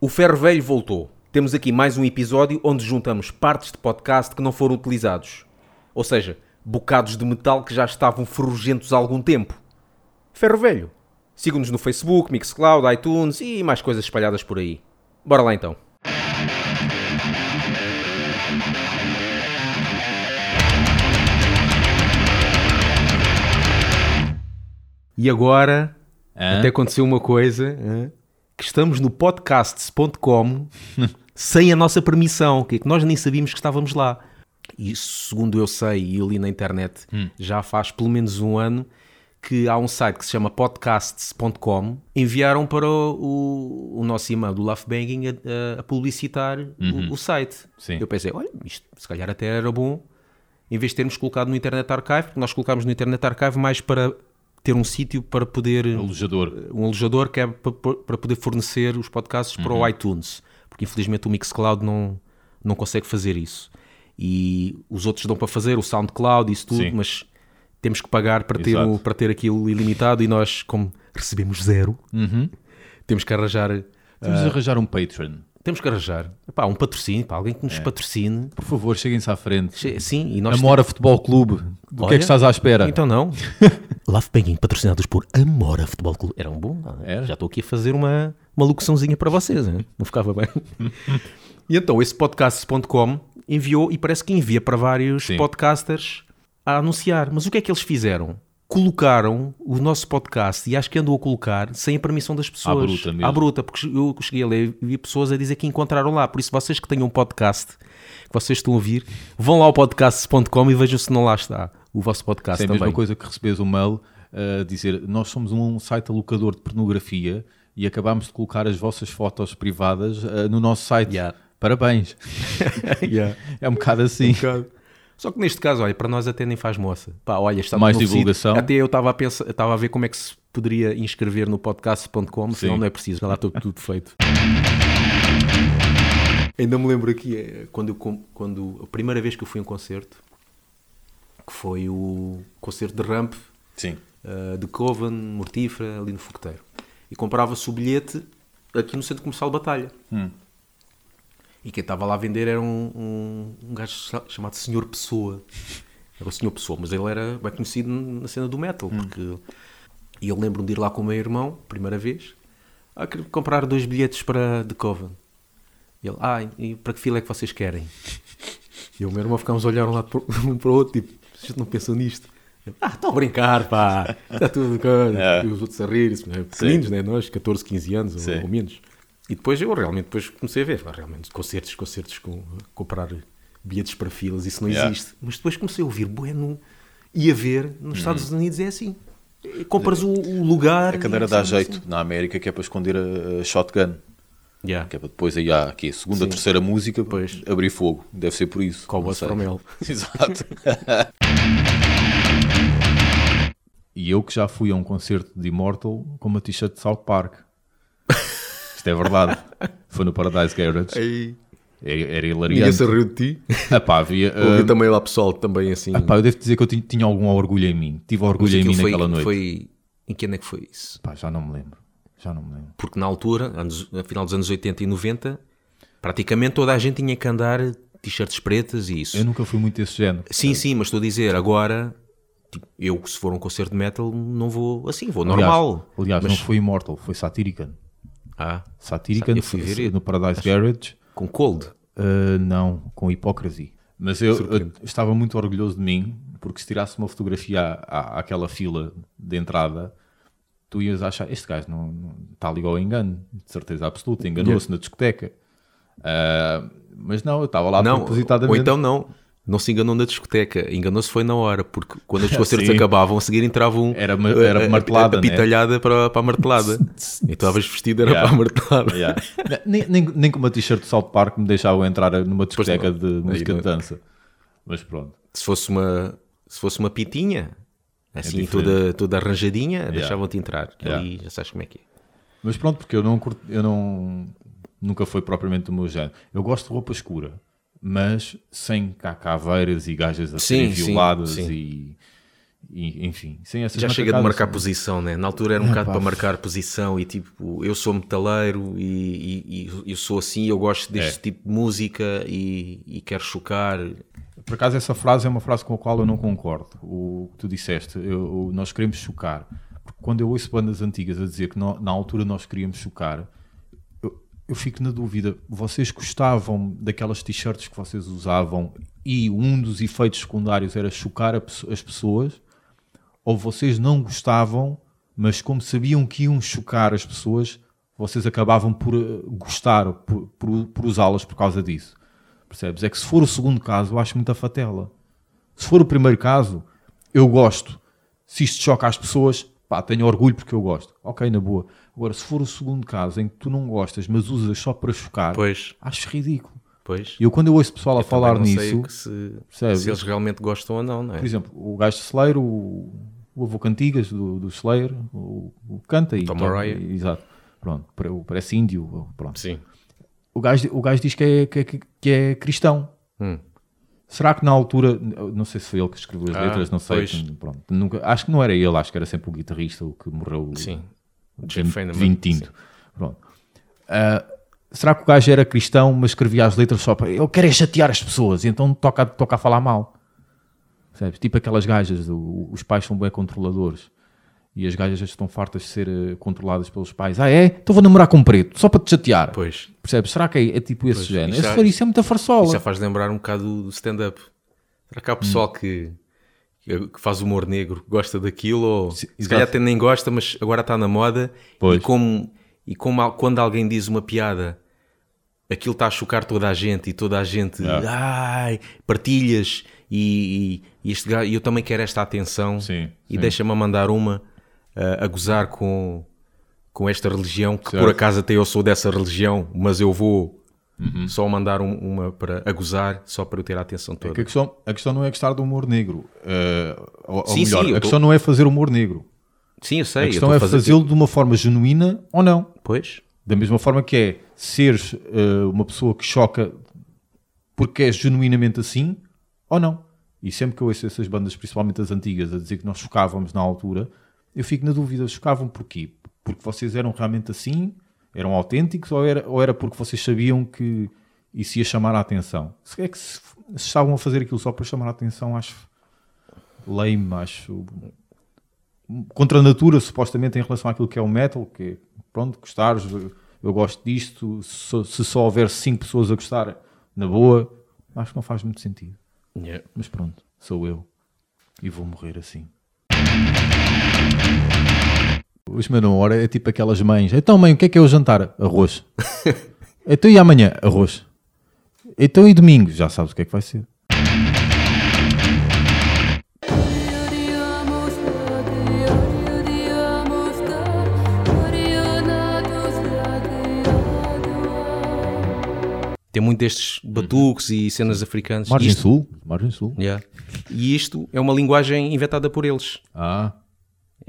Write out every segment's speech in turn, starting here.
O Ferro Velho voltou. Temos aqui mais um episódio onde juntamos partes de podcast que não foram utilizados. Ou seja, bocados de metal que já estavam ferrugentos há algum tempo. Ferro Velho. Sigam-nos no Facebook, Mixcloud, iTunes e mais coisas espalhadas por aí. Bora lá então. E agora, Hã? até aconteceu uma coisa, hã? Que estamos no podcasts.com sem a nossa permissão, que é que nós nem sabíamos que estávamos lá. E segundo eu sei, e eu li na internet, já faz pelo menos um ano, que há um site que se chama podcasts.com, enviaram para o, o, o nosso e-mail do Love Banking a, a- publicitar o, o site. Sim. Eu pensei, olha, isto se calhar até era bom, em vez de termos colocado no Internet Archive, porque nós colocámos no Internet Archive mais para ter um sítio para poder Alojador. um alojador que é pa- pa- para poder fornecer os podcasts para o iTunes, porque infelizmente o Mixcloud não, não consegue fazer isso. E os outros dão para fazer, o SoundCloud, isso tudo, Sim. mas temos que pagar para ter, Exato. o, para ter aquilo ilimitado e nós, como recebemos zero, temos que arranjar. Temos de arranjar um Patreon. Temos que arranjar um patrocínio, pá, alguém que nos patrocine. Por favor, cheguem-se à frente. Che- Sim, e nós Amora Futebol Clube. Do que é que estás à espera? Então não. Love Banking, patrocinados por Amora Futebol Clube. Era um bom. é? Já estou aqui a fazer uma, uma locuçãozinha para vocês, hein? não ficava bem? e então, esse podcast.com enviou, e parece que envia para vários Sim. podcasters a anunciar. Mas o que é que eles fizeram? Colocaram o nosso podcast, e acho que andou a colocar, sem a permissão das pessoas. bruta mesmo. À bruta, porque eu cheguei a ler e vi pessoas a dizer que encontraram lá. Por isso, vocês que tenham um podcast, que vocês estão a ouvir, vão lá ao podcast.com e vejam se não lá está o vosso podcast É a também. mesma coisa que recebes um mail a dizer nós somos um site alocador de pornografia e acabámos de colocar as vossas fotos privadas ah, no nosso site. Yeah. Parabéns. Yeah. É um bocado assim. Só que neste caso, olha, para nós até nem faz moça. Pá, olha, está Mais no sítio. divulgação. Até eu estava a pensar, estava a ver como é que se poderia inscrever no podcast.com, senão não é preciso, já lá está tudo feito. Ainda me lembro aqui, é, quando, eu, quando a primeira vez que eu fui a um concerto, que foi o concerto de Ramp, Sim. uh, de Coven, Mortífera, ali no Fogoteiro. E comprava-se o bilhete aqui no Centro Comercial Batalha. Hum. E quem estava lá a vender era um, um, um gajo cha- chamado Senhor Pessoa. Era o Senhor Pessoa, mas ele era bem conhecido na cena do metal. Porque... E eu lembro-me de ir lá com o meu irmão, primeira vez, a comprar dois bilhetes para The Coven. E ele, ah, e para que fila é que vocês querem? E eu o meu irmão ficámos a olhar um lado para o- um para o outro, tipo, vocês não pensam nisto? Eu, ah, estão a brincar, pá, está tudo coisa. É. E os outros a rir, isso, né? pequeninos, né? nós, 14, 15 anos ou, ou menos. E depois eu realmente depois comecei a ver, realmente, concertos, concertos com comprar bilhetes para filas, isso não Yeah. existe. Mas depois comecei a ouvir, bueno, e a ver, nos Estados Uhum. Unidos é assim. Compras o, o lugar. A cadeira dá jeito assim. na América que é para esconder a, a shotgun. Yeah. Que é para depois aí há aqui a segunda, Sim. terceira música Pois. abrir fogo. Deve ser por isso. Como Não a sei. Fromel. Exato. E eu que já fui a um concerto de Immortal com uma t-shirt de South Park. Isto é verdade. Foi no Paradise Garage. Aí, Era, era ninguém hilariante. se riu de ti. Epá, havia, Ouvi ah, também lá pessoal também assim. epá, eu devo dizer que eu tinha, tinha algum orgulho em mim. Tive orgulho em mim foi, naquela noite. foi- Em que ano é que foi isso? Pá, já não me lembro. Já não me lembro. Porque na altura, anos, a final dos anos 80 e 90, praticamente toda a gente tinha que andar t-shirts pretas e isso. Eu nunca fui muito desse género. Sim, sim, mas estou a dizer, agora, tipo, eu se for um concerto de metal, não vou assim, vou normal. Aliás, aliás mas, não foi Immortal, foi Satirican. Ah, fui ver no Paradise Garage. com cold. Uh, não, com Hypocrisy. Mas eu, eu estava muito orgulhoso de mim, porque se tirasse uma fotografia à, à- àquela fila de entrada, tu ias achar, este gajo não, não está ligado ao engano, de certeza absoluta, enganou-se na discoteca. Uh, mas não, eu estava lá Não, propositadamente. ou então não. Não se enganou na discoteca, enganou-se foi na hora, porque quando os concertos acabavam, a seguir entravam Era ma- era a- a- martelada, a, né? pitalhada para, para a martelada. e tu estavas vestido, era Yeah. para a martelada. Yeah. nem, nem, nem com uma t-shirt de South Park me deixavam entrar numa discoteca de música de dança. Mas pronto. Se fosse uma, se fosse uma pitinha, assim, É toda, toda arranjadinha, deixavam-te entrar. Yeah. Ali já sabes como é que é. Mas pronto, porque eu não curto, eu não nunca foi propriamente o meu género. Eu gosto de roupa escura, mas sem cá caveiras e gajas a Sim, serem sim, violadas sim. E, E, enfim, sem essas Já chega de marcar sim. posição, né? Na altura era um É, bocado pá. para marcar posição e tipo, eu sou metaleiro e, e- e eu sou assim, eu gosto deste É. tipo de música e, quero chocar. Por acaso, essa frase é uma frase com a qual eu não concordo. O que tu disseste, eu- nós queremos chocar. Porque quando eu ouço bandas antigas a dizer que no- na altura nós queríamos chocar, eu, fico na dúvida. Vocês gostavam daquelas t-shirts que vocês usavam e um dos efeitos secundários era chocar as pessoas? Ou vocês não gostavam, mas como sabiam que iam chocar as pessoas, vocês acabavam por eh, gostar, por, por, por usá-las por causa disso? Percebes? É que se for o segundo caso, eu acho muita fatela. Se for o primeiro caso, eu gosto. Se isto choca as pessoas, pá, tenho orgulho porque eu gosto. Ok, na boa. Agora, se for o segundo caso em que tu não gostas, mas usas só para chocar, Pois, acho ridículo. pois. E eu, quando eu ouço pessoal a falar nisso, se, se eles realmente gostam ou não, não é? por exemplo, o gajo de Slayer, o, o avô Cantigas do, do Slayer, o, o canta e Tom toca-. Exato. Pronto, pare- parece índio. Pronto. Sim. O, gajo, o gajo diz que é, que, é- que é cristão. Hum. Será que na altura, não sei se foi ele que escreveu as Ah, letras, não sei. pois. Pronto, nunca, acho que não era ele, acho que era sempre o guitarrista o que morreu Sim. tinto. Pronto. Ah, será que o gajo era cristão, mas escrevia as letras só para eu quero é chatear as pessoas, então toca, toca a falar mal? Percebes? Tipo aquelas gajas, os pais são bem controladores. E as gajas estão fartas de ser eh, controladas pelos pais. Ah, é? Então vou namorar com um preto, só para te chatear. Pois. Percebes? Será que é, é tipo esse Pois, género? isso já- isso é muita farsola. Isso já faz lembrar um bocado do stand-up. Será que há pessoal que, que faz humor negro, gosta daquilo, ou se calhar até nem gosta, mas agora está na moda. Pois. E como, e como quando alguém diz uma piada, aquilo está a chocar toda a gente e toda a gente ai, partilhas e, e, e este e eu também quero esta atenção Sim, e deixa-me mandar uma ah, a gozar com, com esta religião, que Certo. por acaso até eu sou dessa religião, mas eu vou Uhum. só mandar um- uma para a gozar, só para eu ter a atenção toda. Que a, questão, a questão não é gostar do humor negro. eh, ou, ou Sim, melhor, sim, a tô- questão não é fazer humor negro. Sim, eu sei. A questão é fazê-lo de uma forma genuína ou não. Pois, Da mesma forma que é seres eh, uma pessoa que choca porque és genuinamente assim ou não. E sempre que eu ouço essas bandas, principalmente as antigas, a dizer que nós chocávamos na altura, eu fico na dúvida, chocavam porquê? Porque vocês eram realmente assim? Eram autênticos? Ou era, ou era porque vocês sabiam que isso ia chamar a atenção? Se é que se, se estavam a fazer aquilo só para chamar a atenção, acho lame, acho contra a natura, supostamente, em relação àquilo que é o metal, que é, pronto, gostares, eu gosto disto, se, se só houver 5 pessoas a gostar, na boa, acho que não faz muito sentido. Yeah. Mas pronto, sou eu e vou morrer assim. Os meus hora é tipo aquelas mães. Então, mãe, o que é que é o jantar? Arroz. então, e amanhã? Arroz. Então, e domingo? Já sabes o que é que vai ser. Tem muito destes batuques e cenas africanas. Margem Isto- Sul? Margem Sul. Yeah. E isto é uma linguagem inventada por eles. Ah,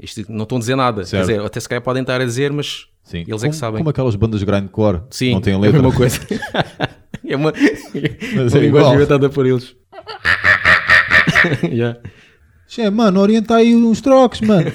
Isto não estão a dizer nada. Certo. Quer dizer, até se calhar podem estar a dizer, mas sim. eles é como, que sabem. Como aquelas bandas grindcore. Sim, Não têm é a letra. mesma coisa. é uma, Mas uma é linguagem igual. inventada por eles. Yeah. Che, mano, orienta aí uns trocos, mano.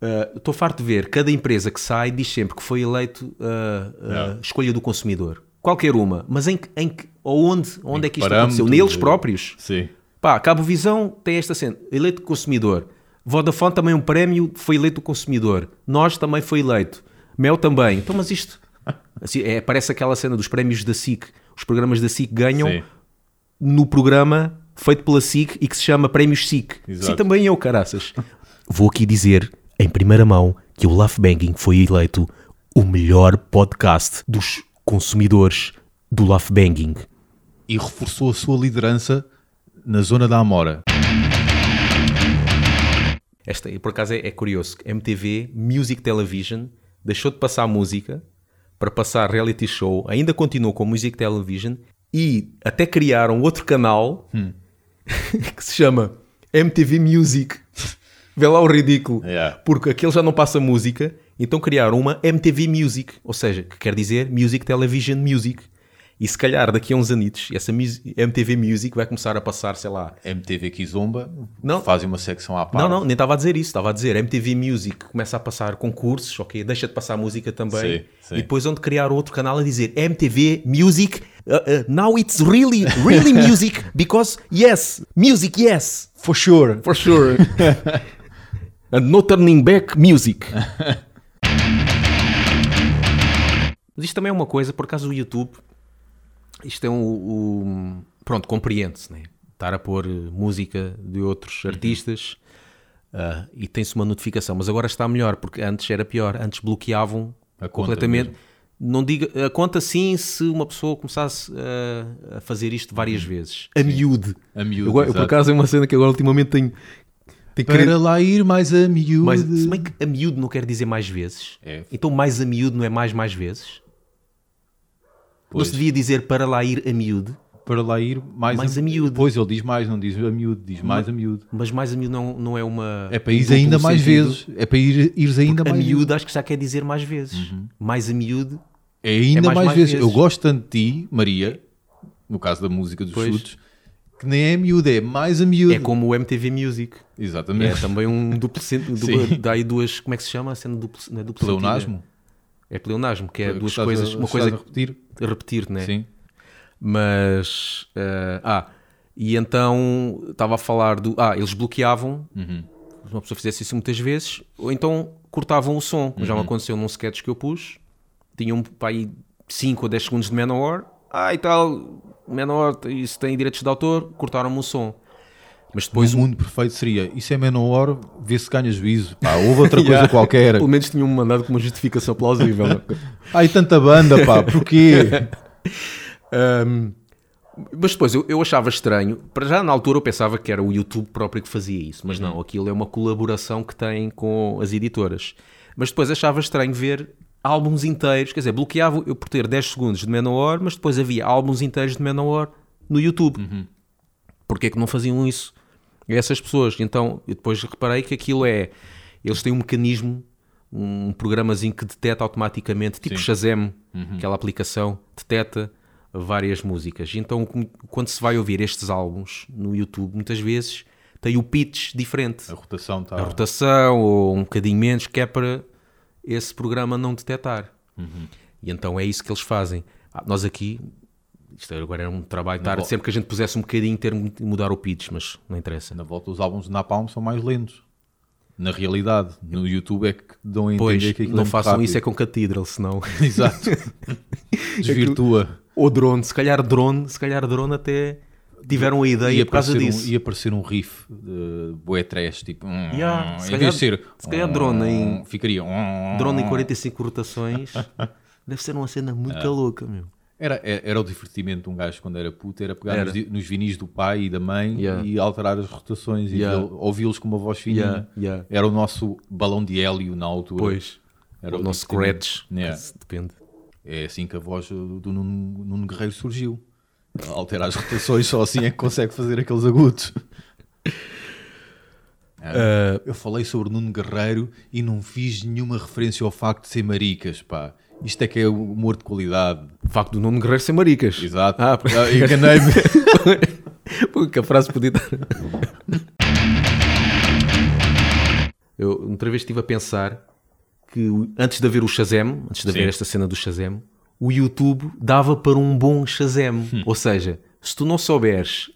Uh, Estou farto de ver, cada empresa que sai diz sempre que foi eleito uh, uh, escolha do consumidor. Qualquer uma. Mas em que, em que ou onde, onde é que isto aconteceu? Neles próprios. Sim. Pá, Cabo Visão tem esta cena, eleito consumidor. Vodafone também um prémio, foi eleito o consumidor. Nós também foi eleito. Mel também. Então, mas isto... Assim, é, parece aquela cena dos prémios da SIC. Os programas da SIC ganham Sim. no programa feito pela SIC e que se chama Prémios SIC. Exato. Sim, também eu, caraças. Vou aqui dizer, em primeira mão, que o Laugh Banging foi eleito o melhor podcast dos consumidores do Laugh Banging. E reforçou a sua liderança na zona da Amora. Esta, por acaso, é, é curioso. MTV Music Television deixou de passar música para passar reality show, ainda continuou com Music Television e até criaram outro canal que se chama MTV Music. Vê lá o ridículo. Yeah. Porque aquele já não passa música, então criaram uma MTV Music, ou seja, que quer dizer Music Television Music. E se calhar daqui a uns anitos, essa MTV Music vai começar a passar, sei lá. MTV Kizomba Não. fazem uma secção à parte. Não, não, nem estava a dizer isso. Estava a dizer MTV Music começa a passar concursos, ok? Deixa de passar música também. Sim, sim. E depois onde criar outro canal a dizer MTV Music, uh, uh, now it's really, really music, because yes, music, yes, for sure, for sure. And no turning back music. Mas isto também é uma coisa, por acaso o YouTube, isto é um. um- pronto, compreende-se, né? Estar a pôr eh, música de outros artistas ah, e tem-se uma notificação, mas agora está melhor, porque antes era pior, antes bloqueavam A conta completamente. mesmo. Não diga, a conta sim se uma pessoa começasse ah, a fazer isto várias vezes. A miúde. A miúde, Eu, eu, por acaso é uma cena que agora ultimamente tenho. tenho Para querido- lá ir mais a miúde. mas se bem que a miúdo não quer dizer mais vezes. É. Então mais a miúdo não é mais mais vezes? Não Pois. se devia dizer para lá ir a miúdo, Para lá ir mais, Mais a miúde. Pois, ele diz mais, não diz a miúde, diz mais a miúde. mas mais a miúdo não, não é uma. É para ir duplo ainda mais sentido. vezes. É para ir, ires ainda A mais vezes. miúdo acho que já quer dizer mais vezes. Mais a miúdo. É ainda É mais- mais, mais vezes. vezes. Eu gosto tanto de ti, Maria, no caso da música dos Pois. chutes, que nem é a miúda, é mais a miúda. É como o MTV Music. É Exatamente. também um duplo. Sim. Dá aí duas. Como é que se chama? A cena duplo, não é duplo Pleonasmo. É pleonasmo, que é duas Estás a- coisas. Uma coisa a repetir. a repetir, né? Sim. Mas. eh, ah, e então estava a falar do. Ah, eles bloqueavam. Uhum. Se uma pessoa fizesse isso muitas vezes, ou então cortavam o som. como Uhum. Já me aconteceu num sketch que eu pus. Tinha um para aí 5 ou 10 segundos de Manowar. Ah, e tal, Manowar, isso tem direitos de autor, cortaram-me o som. Mas depois o mundo perfeito seria isso é menor, vê se ganha juízo. Pá, houve outra coisa Yeah. qualquer. Pelo menos tinham-me mandado com uma justificação plausível. Ai, tanta banda, pá, porquê? Um, mas depois eu, eu achava estranho. Para já na altura eu pensava que era o YouTube próprio que fazia isso, mas não, aquilo é uma colaboração que tem com as editoras. Mas depois achava estranho ver álbuns inteiros, quer dizer, bloqueava eu por ter 10 segundos de Manowar, mas depois havia álbuns inteiros de Manowar no YouTube. Porquê que não faziam isso a essas pessoas? Então eu depois reparei que aquilo é. Eles têm um mecanismo, um programazinho que detecta automaticamente, tipo Sim. Shazam, aquela aplicação, detecta várias músicas. E Então quando se vai ouvir estes álbuns no YouTube, muitas vezes tem o pitch diferente. A rotação está. A rotação ou um bocadinho menos, que é para esse programa não detectar. E então é isso que eles fazem. Ah, nós aqui, isto agora era um trabalho, estar, volta. sempre que a gente pusesse um bocadinho, ter de mudar o pitch, mas não interessa. Na volta, os álbuns de Napalm são mais lentos. Na realidade, no YouTube é que dão a entender Pois, que não é façam rápido. isso é com Cathedral, senão... Exato. Desvirtua. Ou drone, se calhar drone, se calhar drone até tiveram a ideia ia por causa disso. Um, ia aparecer um riff de bué trash, tipo... hum, Yeah, se em calhar- de ser... se calhar drone em- hum, Ficaria... hum, Drone em 45 rotações, deve ser uma cena muito É. louca, meu. Era, era, era o divertimento de um gajo quando era puto, era pegar Era. Nos, nos vinis do pai e da mãe Yeah. e alterar as rotações Yeah. e ouvi-los com uma voz fina. Yeah. Era o nosso balão de hélio na altura. Pois, Era o o nosso scratch, Yeah. depende. É assim que a voz do Nuno, Nuno Guerreiro surgiu. Alterar as rotações, só assim é que consegue fazer aqueles agudos. Ah, eu falei sobre Nuno Guerreiro e não fiz nenhuma referência ao facto de ser maricas, pá. Isto é que é o humor de qualidade. O facto do nome Guerreiro ser maricas. Exato. Ah, Ah, enganei-me. Porque a frase podia estar. Eu outra vez estive a pensar que antes de haver o Shazam, antes de haver Sim. esta cena do Shazam, o YouTube dava para um bom Shazam. Hum. Ou seja, se tu não souberes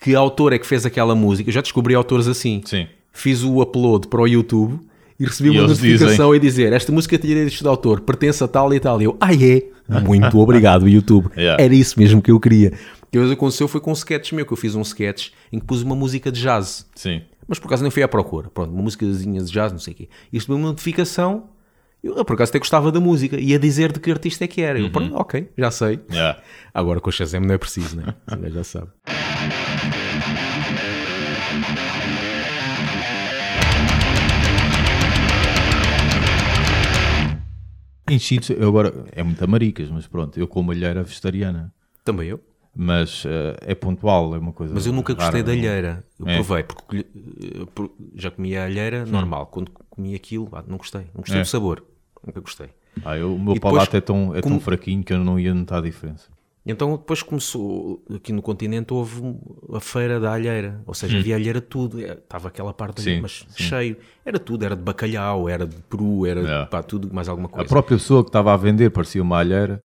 que autor é que fez aquela música, eu já descobri autores assim. Sim. Fiz o upload para o YouTube e recebi E uma notificação a dizer esta música tem direitos de autor, pertence a tal e tal. E eu, ah é? Muito obrigado, YouTube. Yeah. Era isso mesmo que eu queria. O que aconteceu foi com um sketch meu, que eu fiz um sketch em que pus uma música de jazz. Sim. Mas por acaso nem fui à procura. Pronto, uma músicazinha de jazz, não sei o quê. E recebi uma notificação. Eu, por acaso até gostava da música. E a dizer de que artista é que era. Eu, pronto, ok, já sei. Yeah. Agora com o Shazam não é preciso, né? Já sabe. Em cheats, eu agora, é muito maricas, mas pronto, eu como alheira vegetariana. Também eu. Mas eh, é pontual, é uma coisa. Mas eu nunca gostei rara, da alheira. Eu É. provei, porque por- já comia a alheira normal. Quando comi aquilo, ah, não gostei. Não gostei É. do sabor. Nunca gostei. Ah, eu, o meu E depois, palato é tão, é tão como- fraquinho que eu não ia notar a diferença. Então depois começou, aqui no continente houve a feira da alheira, ou seja, havia alheira de tudo, É, estava aquela parte ali, Sim, mas sim. cheio, era tudo, era de bacalhau, era de peru, era É. pá, tudo, mais alguma A coisa. própria pessoa que estava a vender parecia uma alheira.